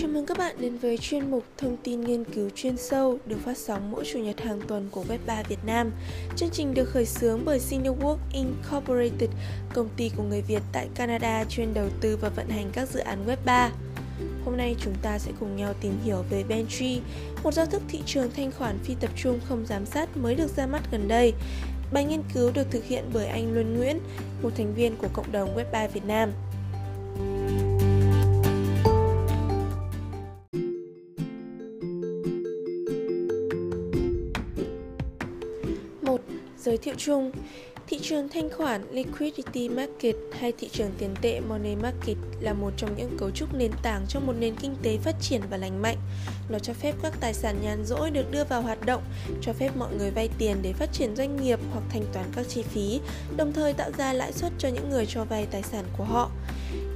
Chào mừng các bạn đến với chuyên mục Thông tin nghiên cứu chuyên sâu được phát sóng mỗi chủ nhật hàng tuần của Web3 Việt Nam. Chương trình được khởi xướng bởi Cinework Incorporated, công ty của người Việt tại Canada chuyên đầu tư và vận hành các dự án Web3. Hôm nay chúng ta sẽ cùng nhau tìm hiểu về Bentry, một giao thức thị trường thanh khoản phi tập trung không giám sát mới được ra mắt gần đây. Bài nghiên cứu được thực hiện bởi anh Luân Nguyễn, một thành viên của cộng đồng Web3 Việt Nam. Giới thiệu chung Thị trường thanh khoản Liquidity Market hay thị trường tiền tệ Money Market là một trong những cấu trúc nền tảng cho một nền kinh tế phát triển và lành mạnh. Nó cho phép các tài sản nhàn rỗi được đưa vào hoạt động, cho phép mọi người vay tiền để phát triển doanh nghiệp hoặc thanh toán các chi phí, đồng thời tạo ra lãi suất cho những người cho vay tài sản của họ.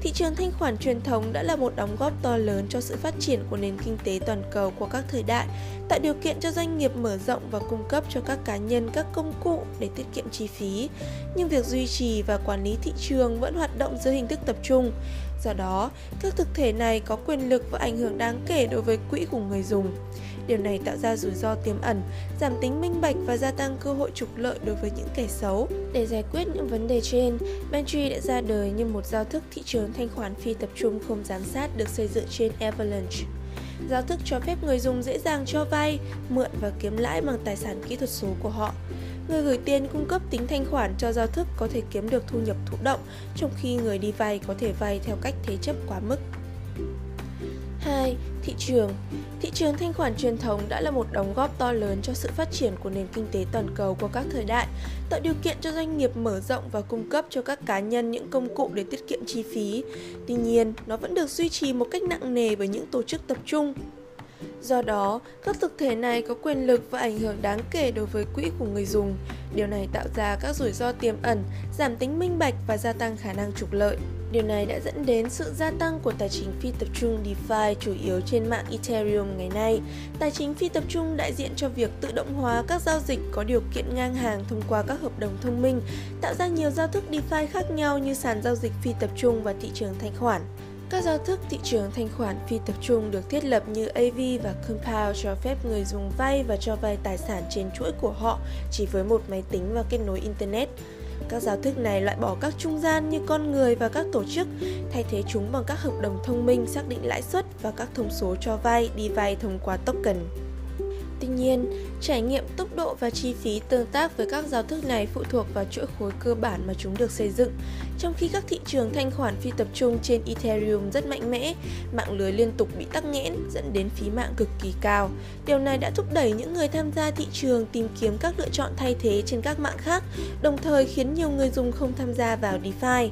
Thị trường thanh khoản truyền thống đã là một đóng góp to lớn cho sự phát triển của nền kinh tế toàn cầu của các thời đại, tạo điều kiện cho doanh nghiệp mở rộng và cung cấp cho các cá nhân các công cụ để tiết kiệm chi phí. Nhưng việc duy trì và quản lý thị trường vẫn hoạt động dưới hình thức tập trung. Do đó, các thực thể này có quyền lực và ảnh hưởng đáng kể đối với quỹ của người dùng. Điều này tạo ra rủi ro tiềm ẩn, giảm tính minh bạch và gia tăng cơ hội trục lợi đối với những kẻ xấu. Để giải quyết những vấn đề trên, Bantry đã ra đời như một giao thức thị trường thanh khoản phi tập trung không giám sát được xây dựng trên Avalanche. Giao thức cho phép người dùng dễ dàng cho vay, mượn và kiếm lãi bằng tài sản kỹ thuật số của họ. Người gửi tiền cung cấp tính thanh khoản cho giao thức có thể kiếm được thu nhập thụ động, trong khi người đi vay có thể vay theo cách thế chấp quá mức. 2. Thị trường Thị trường thanh khoản truyền thống đã là một đóng góp to lớn cho sự phát triển của nền kinh tế toàn cầu qua các thời đại, tạo điều kiện cho doanh nghiệp mở rộng và cung cấp cho các cá nhân những công cụ để tiết kiệm chi phí. Tuy nhiên, nó vẫn được duy trì một cách nặng nề bởi những tổ chức tập trung. Do đó, các thực thể này có quyền lực và ảnh hưởng đáng kể đối với quỹ của người dùng. Điều này tạo ra các rủi ro tiềm ẩn, giảm tính minh bạch và gia tăng khả năng trục lợi. Điều này đã dẫn đến sự gia tăng của tài chính phi tập trung DeFi chủ yếu trên mạng Ethereum ngày nay. Tài chính phi tập trung đại diện cho việc tự động hóa các giao dịch có điều kiện ngang hàng thông qua các hợp đồng thông minh, tạo ra nhiều giao thức DeFi khác nhau như sàn giao dịch phi tập trung và thị trường thanh khoản. Các giao thức thị trường thanh khoản phi tập trung được thiết lập như AV và Compound cho phép người dùng vay và cho vay tài sản trên chuỗi của họ chỉ với một máy tính và kết nối Internet. Các giao thức này loại bỏ các trung gian như con người và các tổ chức, thay thế chúng bằng các hợp đồng thông minh xác định lãi suất và các thông số cho vay đi vay thông qua token. Tuy nhiên, trải nghiệm tốc độ và chi phí tương tác với các giao thức này phụ thuộc vào chuỗi khối cơ bản mà chúng được xây dựng. Trong khi các thị trường thanh khoản phi tập trung trên Ethereum rất mạnh mẽ, mạng lưới liên tục bị tắc nghẽn dẫn đến phí mạng cực kỳ cao. Điều này đã thúc đẩy những người tham gia thị trường tìm kiếm các lựa chọn thay thế trên các mạng khác, đồng thời khiến nhiều người dùng không tham gia vào DeFi.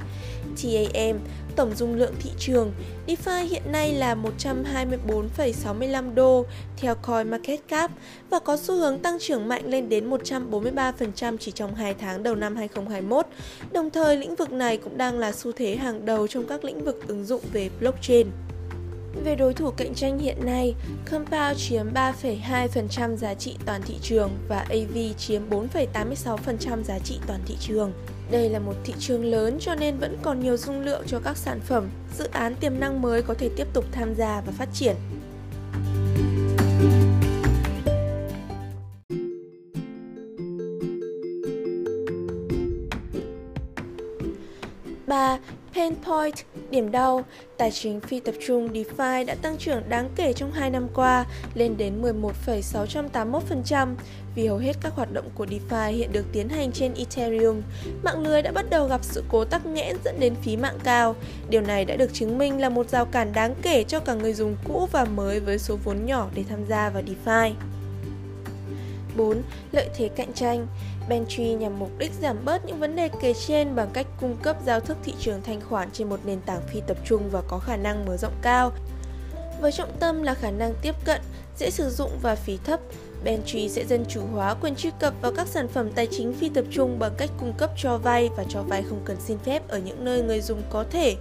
TAM, tổng dung lượng thị trường, DeFi hiện nay là 124,65 đô theo CoinMarketCap và có xu hướng tăng trưởng mạnh lên đến 143% chỉ trong 2 tháng đầu năm 2021. Đồng thời, lĩnh vực này cũng đang là xu thế hàng đầu trong các lĩnh vực ứng dụng về blockchain. Về đối thủ cạnh tranh hiện nay, Compound chiếm 3,2% giá trị toàn thị trường và AV chiếm 4,86% giá trị toàn thị trường. Đây là một thị trường lớn cho nên vẫn còn nhiều dung lượng cho các sản phẩm, dự án tiềm năng mới có thể tiếp tục tham gia và phát triển. Pain point, điểm đau, tài chính phi tập trung DeFi đã tăng trưởng đáng kể trong 2 năm qua, lên đến 11,681% vì hầu hết các hoạt động của DeFi hiện được tiến hành trên Ethereum. Mạng lưới đã bắt đầu gặp sự cố tắc nghẽn dẫn đến phí mạng cao. Điều này đã được chứng minh là một rào cản đáng kể cho cả người dùng cũ và mới với số vốn nhỏ để tham gia vào DeFi. 4. Lợi thế cạnh tranh Bentry nhằm mục đích giảm bớt những vấn đề kể trên bằng cách cung cấp giao thức thị trường thanh khoản trên một nền tảng phi tập trung và có khả năng mở rộng cao. Với trọng tâm là khả năng tiếp cận, dễ sử dụng và phí thấp, Bentry sẽ dân chủ hóa quyền truy cập vào các sản phẩm tài chính phi tập trung bằng cách cung cấp cho vay và cho vay không cần xin phép ở những nơi người dùng có thể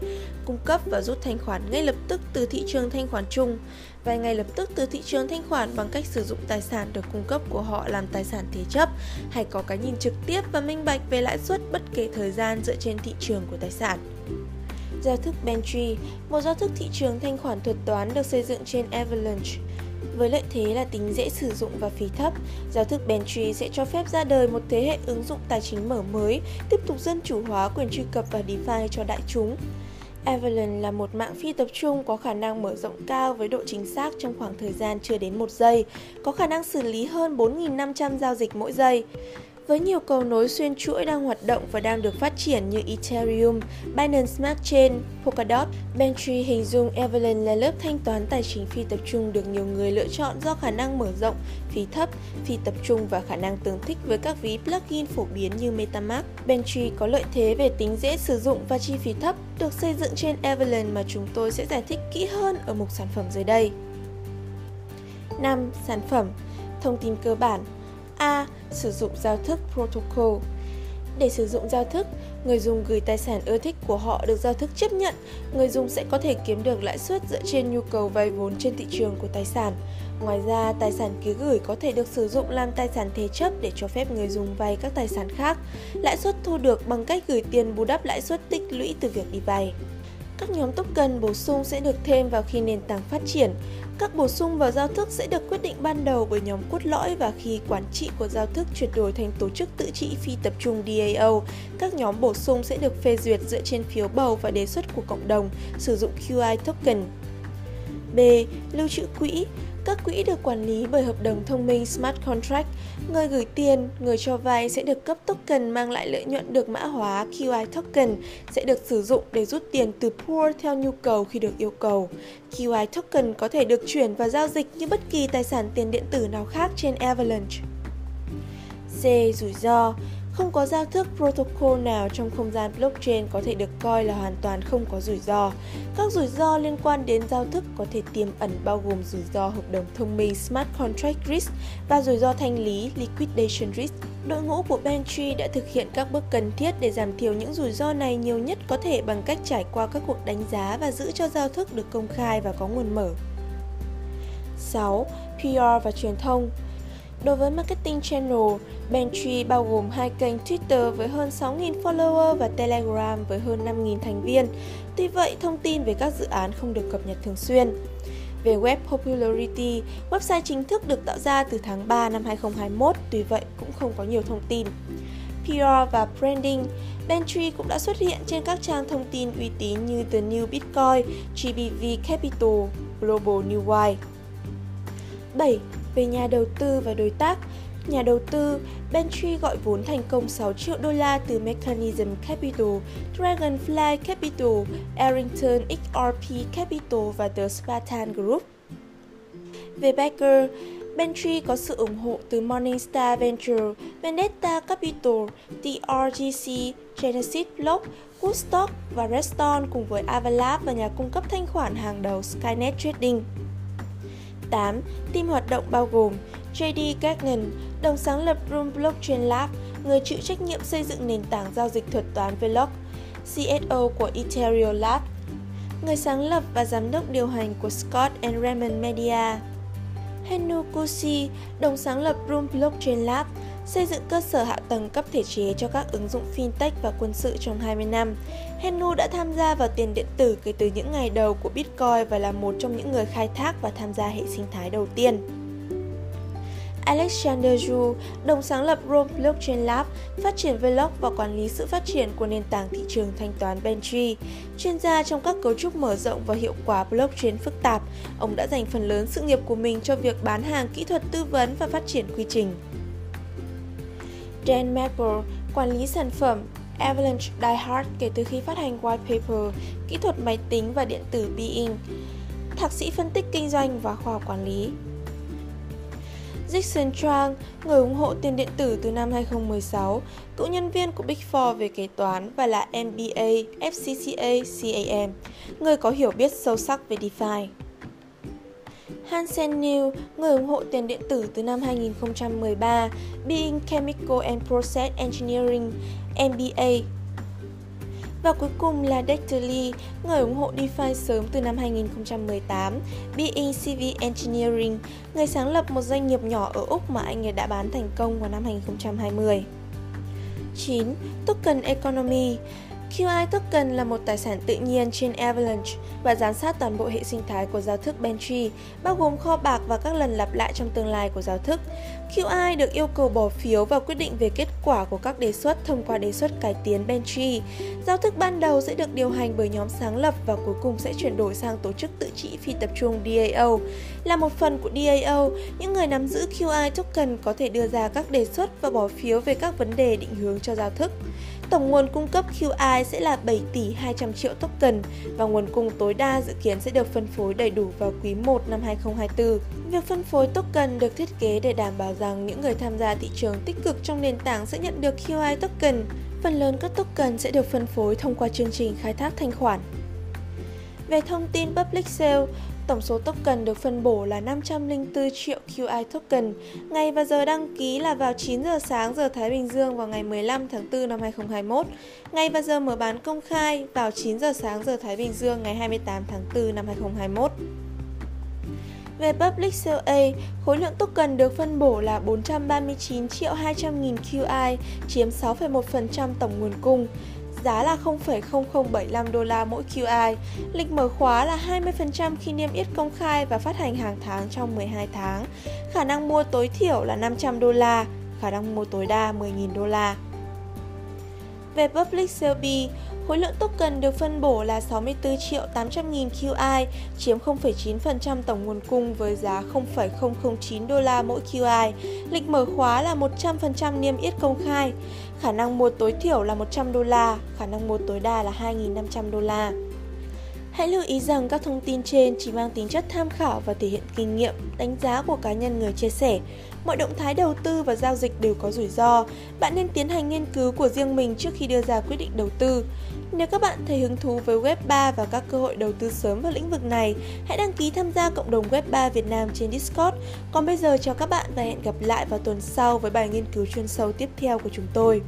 cung cấp và rút thanh khoản ngay lập tức từ thị trường thanh khoản chung, vay ngay lập tức từ thị trường thanh khoản bằng cách sử dụng tài sản được cung cấp của họ làm tài sản thế chấp, hay có cái nhìn trực tiếp và minh bạch về lãi suất bất kể thời gian dựa trên thị trường của tài sản. Giao thức Bentry, một giao thức thị trường thanh khoản thuật toán được xây dựng trên Avalanche. Với lợi thế là tính dễ sử dụng và phí thấp, giao thức Bentry sẽ cho phép ra đời một thế hệ ứng dụng tài chính mở mới, tiếp tục dân chủ hóa quyền truy cập và DeFi cho đại chúng. Avalanche là một mạng phi tập trung có khả năng mở rộng cao với độ chính xác trong khoảng thời gian chưa đến một giây, có khả năng xử lý hơn 4.500 giao dịch mỗi giây. Với nhiều cầu nối xuyên chuỗi đang hoạt động và đang được phát triển như Ethereum, Binance Smart Chain, Polkadot, Bentry hình dung Avalanche là lớp thanh toán tài chính phi tập trung được nhiều người lựa chọn do khả năng mở rộng, phí thấp, phi tập trung và khả năng tương thích với các ví plugin phổ biến như MetaMask. Bentry có lợi thế về tính dễ sử dụng và chi phí thấp, được xây dựng trên Avalanche mà chúng tôi sẽ giải thích kỹ hơn ở mục sản phẩm dưới đây. 5. Sản phẩm Thông tin cơ bản A. Sử dụng giao thức protocol Để sử dụng giao thức, người dùng gửi tài sản ưa thích của họ được giao thức chấp nhận, người dùng sẽ có thể kiếm được lãi suất dựa trên nhu cầu vay vốn trên thị trường của tài sản. Ngoài ra, tài sản ký gửi có thể được sử dụng làm tài sản thế chấp để cho phép người dùng vay các tài sản khác. Lãi suất thu được bằng cách gửi tiền bù đắp lãi suất tích lũy từ việc đi vay. Các nhóm token bổ sung sẽ được thêm vào khi nền tảng phát triển. Các bổ sung vào giao thức sẽ được quyết định ban đầu bởi nhóm cốt lõi và khi quản trị của giao thức chuyển đổi thành tổ chức tự trị phi tập trung DAO, các nhóm bổ sung sẽ được phê duyệt dựa trên phiếu bầu và đề xuất của cộng đồng sử dụng QI token. B. Lưu trữ quỹ các quỹ được quản lý bởi hợp đồng thông minh Smart Contract. Người gửi tiền, người cho vay sẽ được cấp token mang lại lợi nhuận được mã hóa QI token sẽ được sử dụng để rút tiền từ pool theo nhu cầu khi được yêu cầu. QI token có thể được chuyển và giao dịch như bất kỳ tài sản tiền điện tử nào khác trên Avalanche. C. Rủi ro không có giao thức protocol nào trong không gian blockchain có thể được coi là hoàn toàn không có rủi ro. Các rủi ro liên quan đến giao thức có thể tiềm ẩn bao gồm rủi ro hợp đồng thông minh, Smart Contract Risk và rủi ro thanh lý, Liquidation Risk. Đội ngũ của Bentry đã thực hiện các bước cần thiết để giảm thiểu những rủi ro này nhiều nhất có thể bằng cách trải qua các cuộc đánh giá và giữ cho giao thức được công khai và có nguồn mở. 6. PR và truyền thông Đối với Marketing Channel, Bentry bao gồm hai kênh Twitter với hơn 6.000 follower và Telegram với hơn 5.000 thành viên. Tuy vậy, thông tin về các dự án không được cập nhật thường xuyên. Về Web Popularity, website chính thức được tạo ra từ tháng 3 năm 2021, tuy vậy cũng không có nhiều thông tin. PR và Branding, Bentry cũng đã xuất hiện trên các trang thông tin uy tín như The New Bitcoin, GBV Capital, Global New Wire. 7 về nhà đầu tư và đối tác. Nhà đầu tư, Bentry gọi vốn thành công 6 triệu đô la từ Mechanism Capital, Dragonfly Capital, Arrington XRP Capital và The Spartan Group. Về backer, Bentry có sự ủng hộ từ Morningstar Venture, Vendetta Capital, TRGC, Genesis Block, Woodstock và Reston cùng với Avalab và nhà cung cấp thanh khoản hàng đầu Skynet Trading. 2008, Team hoạt động bao gồm JD Gagnon, đồng sáng lập Room Blockchain Lab, người chịu trách nhiệm xây dựng nền tảng giao dịch thuật toán Velox, CSO của Ethereum Lab, người sáng lập và giám đốc điều hành của Scott and Raymond Media. Henu Kusi, đồng sáng lập Room Blockchain Lab, xây dựng cơ sở hạ tầng cấp thể chế cho các ứng dụng fintech và quân sự trong 20 năm. Henu đã tham gia vào tiền điện tử kể từ những ngày đầu của Bitcoin và là một trong những người khai thác và tham gia hệ sinh thái đầu tiên. Alexander Zhu, đồng sáng lập Rome Blockchain Lab, phát triển Vlog và quản lý sự phát triển của nền tảng thị trường thanh toán Bentry. Chuyên gia trong các cấu trúc mở rộng và hiệu quả blockchain phức tạp, ông đã dành phần lớn sự nghiệp của mình cho việc bán hàng kỹ thuật tư vấn và phát triển quy trình. Dan Maple, quản lý sản phẩm Avalanche Die kể từ khi phát hành white paper Kỹ thuật máy tính và điện tử Being, thạc sĩ phân tích kinh doanh và khoa học quản lý. Jackson Trang, người ủng hộ tiền điện tử từ năm 2016, cựu nhân viên của Big Four về kế toán và là MBA, FCCA, CAM, người có hiểu biết sâu sắc về DeFi. Hansen New, người ủng hộ tiền điện tử từ năm 2013, Being Chemical and Process Engineering, MBA. Và cuối cùng là Dexter Lee, người ủng hộ DeFi sớm từ năm 2018, Being CV Engineering, người sáng lập một doanh nghiệp nhỏ ở Úc mà anh ấy đã bán thành công vào năm 2020. 9. Token Economy QI token là một tài sản tự nhiên trên Avalanche và giám sát toàn bộ hệ sinh thái của giao thức Bentry, bao gồm kho bạc và các lần lặp lại trong tương lai của giao thức. QI được yêu cầu bỏ phiếu và quyết định về kết quả của các đề xuất thông qua đề xuất cải tiến Bentry. Giao thức ban đầu sẽ được điều hành bởi nhóm sáng lập và cuối cùng sẽ chuyển đổi sang tổ chức tự trị phi tập trung DAO. Là một phần của DAO, những người nắm giữ QI token có thể đưa ra các đề xuất và bỏ phiếu về các vấn đề định hướng cho giao thức. Tổng nguồn cung cấp QI sẽ là 7 tỷ 200 triệu token và nguồn cung tối đa dự kiến sẽ được phân phối đầy đủ vào quý 1 năm 2024. Việc phân phối token được thiết kế để đảm bảo rằng những người tham gia thị trường tích cực trong nền tảng sẽ nhận được QI token. Phần lớn các token sẽ được phân phối thông qua chương trình khai thác thanh khoản. Về thông tin public sale, Tổng số token được phân bổ là 504 triệu QI token. Ngày và giờ đăng ký là vào 9 giờ sáng giờ Thái Bình Dương vào ngày 15 tháng 4 năm 2021. Ngày và giờ mở bán công khai vào 9 giờ sáng giờ Thái Bình Dương ngày 28 tháng 4 năm 2021. Về Public Sale A, khối lượng token được phân bổ là 439 triệu 200 nghìn QI, chiếm 6,1% tổng nguồn cung giá là 0,0075 đô la mỗi QI. Lịch mở khóa là 20% khi niêm yết công khai và phát hành hàng tháng trong 12 tháng. Khả năng mua tối thiểu là 500 đô la, khả năng mua tối đa 10.000 đô la. Về Public Sale B, khối lượng token được phân bổ là 64 triệu 800 nghìn QI, chiếm 0,9% tổng nguồn cung với giá 0,009 đô la mỗi QI. Lịch mở khóa là 100% niêm yết công khai. Khả năng mua tối thiểu là 100 đô la, khả năng mua tối đa là 2.500 đô la. Hãy lưu ý rằng các thông tin trên chỉ mang tính chất tham khảo và thể hiện kinh nghiệm, đánh giá của cá nhân người chia sẻ. Mọi động thái đầu tư và giao dịch đều có rủi ro. Bạn nên tiến hành nghiên cứu của riêng mình trước khi đưa ra quyết định đầu tư. Nếu các bạn thấy hứng thú với Web 3 và các cơ hội đầu tư sớm vào lĩnh vực này, hãy đăng ký tham gia cộng đồng Web 3 Việt Nam trên Discord. Còn bây giờ chào các bạn và hẹn gặp lại vào tuần sau với bài nghiên cứu chuyên sâu tiếp theo của chúng tôi.